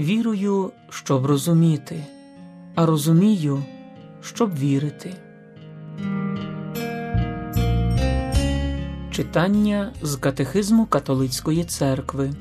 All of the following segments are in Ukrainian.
Вірую, щоб розуміти, а розумію, щоб вірити. Читання з Катехизму Католицької церкви.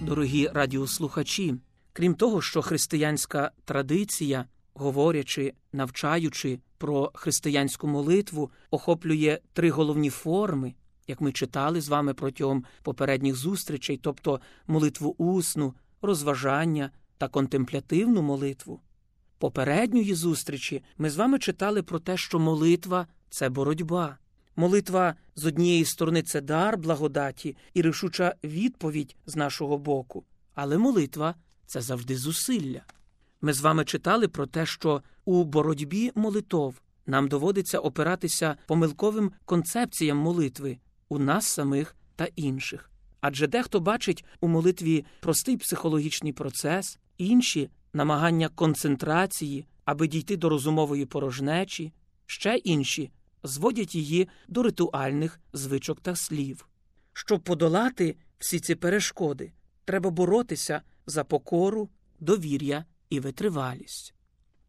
Дорогі радіослухачі. Крім того, що християнська традиція, говорячи, навчаючи про християнську молитву, охоплює три головні форми, як ми читали з вами протягом попередніх зустрічей, тобто молитву усну, розважання та контемплятивну молитву. Попередньої зустрічі ми з вами читали про те, що молитва це боротьба. Молитва з однієї сторони це дар благодаті і рішуча відповідь з нашого боку, але молитва це завжди зусилля. Ми з вами читали про те, що у боротьбі молитов нам доводиться опиратися помилковим концепціям молитви у нас самих та інших. Адже дехто бачить у молитві простий психологічний процес, інші намагання концентрації, аби дійти до розумової порожнечі, ще інші зводять її до ритуальних звичок та слів. Щоб подолати всі ці перешкоди, треба боротися за покору, довір'я і витривалість.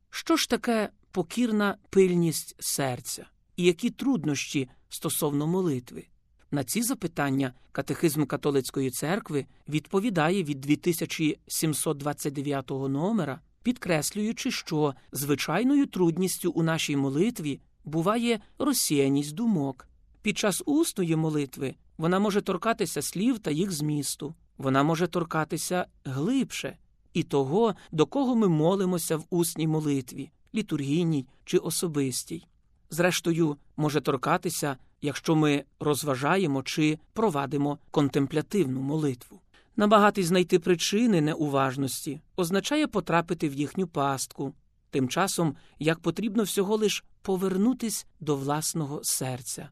Що ж таке покірна пильність серця і які труднощі стосовно молитви? На ці запитання Катехизм католицької церкви відповідає від 2729 номера, підкреслюючи, що звичайною трудністю у нашій молитві буває розсіяність думок. Під час усної молитви вона може торкатися слів та їх змісту, вона може торкатися глибше і того, до кого ми молимося в усній молитві, літургійній чи особистій. Зрештою, може торкатися, якщо ми розважаємо чи провадимо контемплятивну молитву. Намагатись знайти причини неуважності означає потрапити в їхню пастку, тим часом як потрібно всього лиш повернутись до власного серця.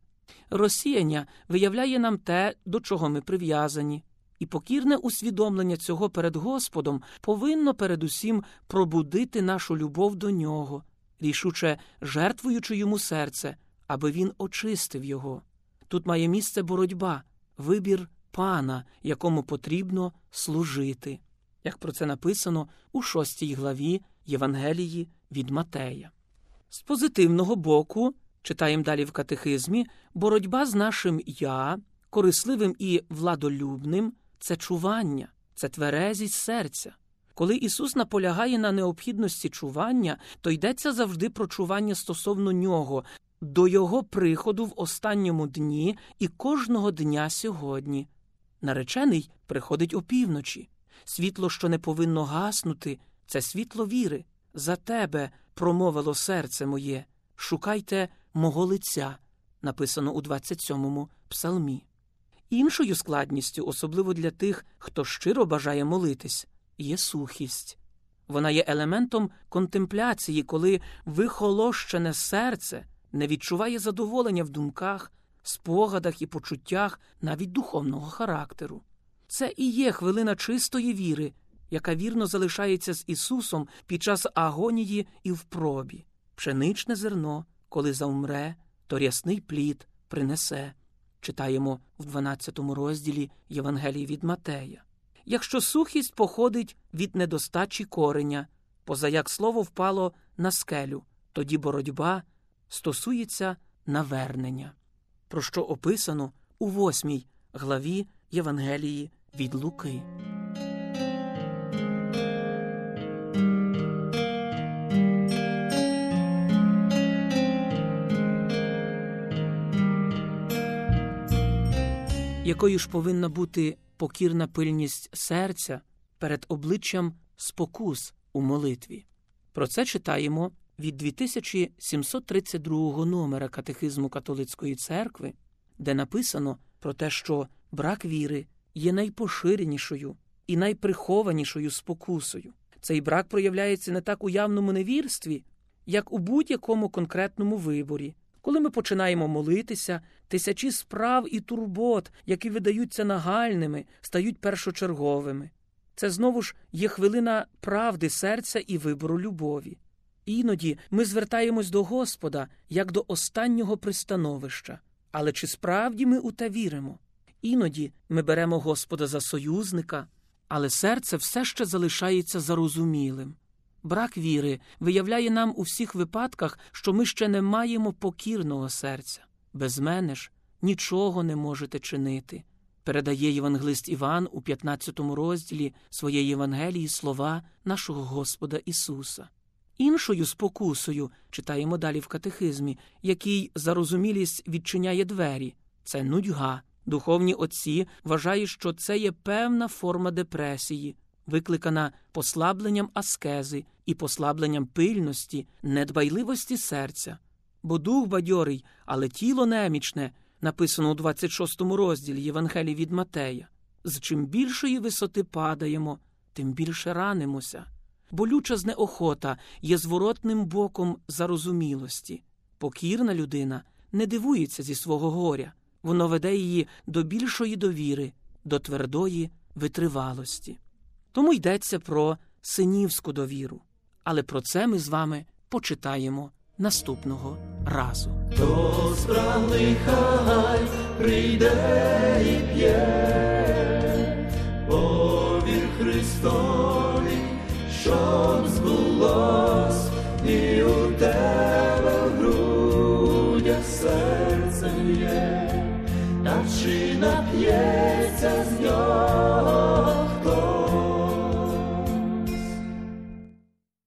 Розсіяння виявляє нам те, до чого ми прив'язані, і покірне усвідомлення цього перед Господом повинно передусім пробудити нашу любов до нього, рішуче жертвуючи йому серце, аби він очистив його. Тут має місце боротьба, вибір пана, якому потрібно служити, як про це написано у шостій главі Євангелії від Матея. З позитивного боку, читаємо далі в катехизмі, боротьба з нашим я, корисливим і владолюбним це чування, це тверезість серця. Коли Ісус наполягає на необхідності чування, то йдеться завжди про чування стосовно нього, до Його приходу в останньому дні і кожного дня сьогодні. Наречений приходить опівночі. Світло, що не повинно гаснути, це світло віри. За тебе промовило серце моє, шукайте мого лиця, написано у 27-му псалмі. Іншою складністю, особливо для тих, хто щиро бажає молитись, є сухість. Вона є елементом контемпляції, коли вихолощене серце не відчуває задоволення в думках, спогадах і почуттях навіть духовного характеру. Це і є хвилина чистої віри, яка вірно залишається з Ісусом під час агонії і в пробі. Пшеничне зерно, коли завмре, то рясний плід принесе. Читаємо в 12 розділі Євангелії від Матея. Якщо сухість походить від недостачі кореня, позаяк слово впало на скелю, тоді боротьба стосується навернення, про що описано у восьмій главі Євангелії від Луки. Якою ж повинна бути покірна пильність серця перед обличчям спокус у молитві? Про це читаємо від 2732 номера Катехизму Католицької церкви, де написано про те, що брак віри є найпоширенішою і найприхованішою спокусою. Цей брак проявляється не так у явному невірстві, як у будь-якому конкретному виборі. Коли ми починаємо молитися, тисячі справ і турбот, які видаються нагальними, стають першочерговими. Це знову ж є хвилина правди серця і вибору любові. Іноді ми звертаємось до Господа як до останнього пристановища. Але чи справді ми у те віримо? Іноді ми беремо Господа за союзника, але серце все ще залишається зарозумілим. Брак віри виявляє нам у всіх випадках, що ми ще не маємо покірного серця. Без мене ж нічого не можете чинити. Передає євангелист Іван у 15 розділі своєї Євангелії слова нашого Господа Ісуса. Іншою спокусою, читаємо далі в катехизмі, який зарозумілість відчиняє двері, це нудьга. Духовні отці вважають, що це є певна форма депресії, викликана послабленням аскези і послабленням пильності, недбайливості серця. Бо дух бадьорий, але тіло немічне, написано у 26 розділі Євангелії від Матея. З чим більшої висоти падаємо, тим більше ранимося. Болюча знеохота є зворотним боком зарозумілості. Покірна людина не дивується зі свого горя, воно веде її до більшої довіри, до твердої витривалості. Тому йдеться про синівську довіру. Але про це ми з вами почитаємо наступного разу. Хто справний хай прийде і п'є, повір Христові, Jesus.